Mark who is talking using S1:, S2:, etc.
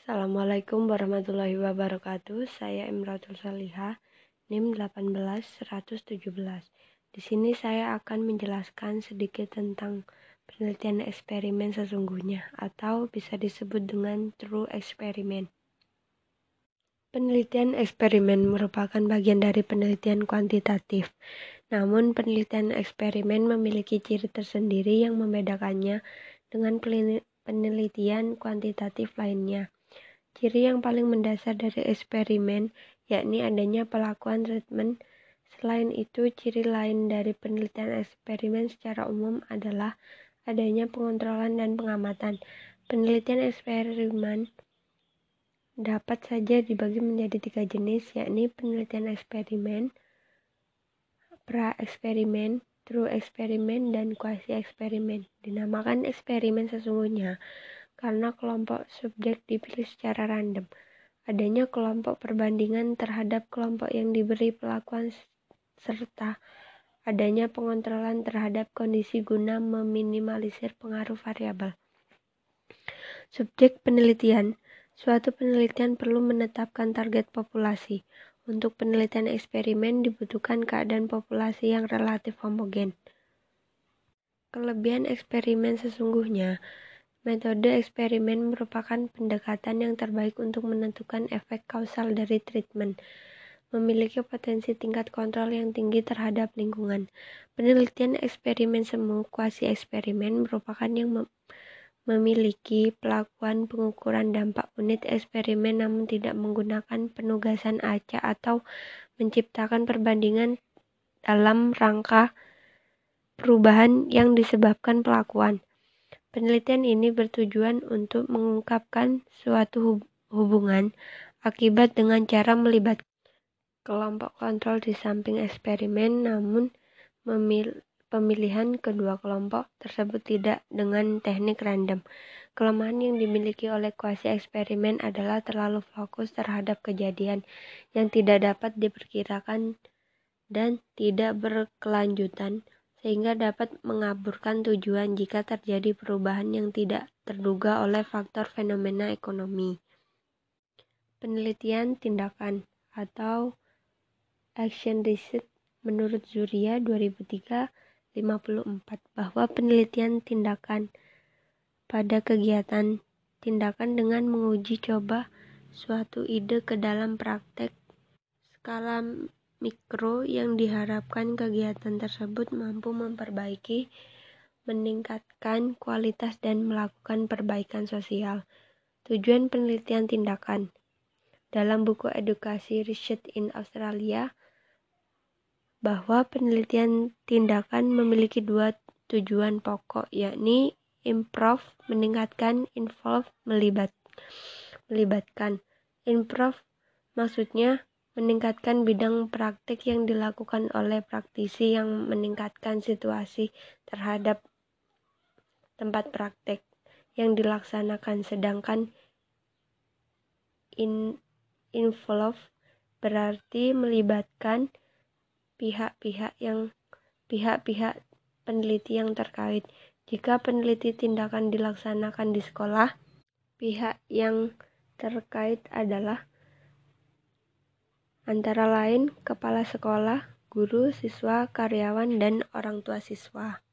S1: Assalamualaikum warahmatullahi wabarakatuh. Saya Imratul Salihah, NIM 18117. Di sini saya akan menjelaskan sedikit tentang penelitian eksperimen sesungguhnya atau bisa disebut dengan true experiment. Penelitian eksperimen merupakan bagian dari penelitian kuantitatif. Namun, penelitian eksperimen memiliki ciri tersendiri yang membedakannya dengan penelitian kuantitatif lainnya. Ciri yang paling mendasar dari eksperimen yakni adanya pelakuan treatment. Selain itu, ciri lain dari penelitian eksperimen secara umum adalah adanya pengontrolan dan pengamatan. Penelitian eksperimen dapat saja dibagi menjadi tiga jenis, yakni penelitian eksperimen, pra-eksperimen, true eksperimen, dan quasi eksperimen. Dinamakan eksperimen sesungguhnya karena kelompok subjek dipilih secara random. Adanya kelompok perbandingan terhadap kelompok yang diberi pelakuan serta adanya pengontrolan terhadap kondisi guna meminimalisir pengaruh variabel. Subjek penelitian Suatu penelitian perlu menetapkan target populasi. Untuk penelitian eksperimen dibutuhkan keadaan populasi yang relatif homogen. Kelebihan eksperimen sesungguhnya Metode eksperimen merupakan pendekatan yang terbaik untuk menentukan efek kausal dari treatment. Memiliki potensi tingkat kontrol yang tinggi terhadap lingkungan. Penelitian eksperimen semu kuasi eksperimen merupakan yang mem memiliki pelakuan pengukuran dampak unit eksperimen namun tidak menggunakan penugasan acak atau menciptakan perbandingan dalam rangka perubahan yang disebabkan pelakuan. Penelitian ini bertujuan untuk mengungkapkan suatu hubungan akibat dengan cara melibatkan kelompok kontrol di samping eksperimen, namun pemilihan kedua kelompok tersebut tidak dengan teknik random. Kelemahan yang dimiliki oleh kuasi eksperimen adalah terlalu fokus terhadap kejadian yang tidak dapat diperkirakan dan tidak berkelanjutan sehingga dapat mengaburkan tujuan jika terjadi perubahan yang tidak terduga oleh faktor fenomena ekonomi. Penelitian tindakan atau action research menurut Zuria 2003 54 bahwa penelitian tindakan pada kegiatan tindakan dengan menguji coba suatu ide ke dalam praktek skala mikro yang diharapkan kegiatan tersebut mampu memperbaiki, meningkatkan kualitas dan melakukan perbaikan sosial. Tujuan penelitian tindakan dalam buku edukasi Research in Australia bahwa penelitian tindakan memiliki dua tujuan pokok yakni improve meningkatkan involve melibat melibatkan improve maksudnya meningkatkan bidang praktik yang dilakukan oleh praktisi yang meningkatkan situasi terhadap tempat praktek yang dilaksanakan sedangkan in involve berarti melibatkan pihak-pihak yang pihak-pihak peneliti yang terkait. Jika peneliti tindakan dilaksanakan di sekolah, pihak yang terkait adalah antara lain kepala sekolah, guru, siswa, karyawan, dan orang tua siswa.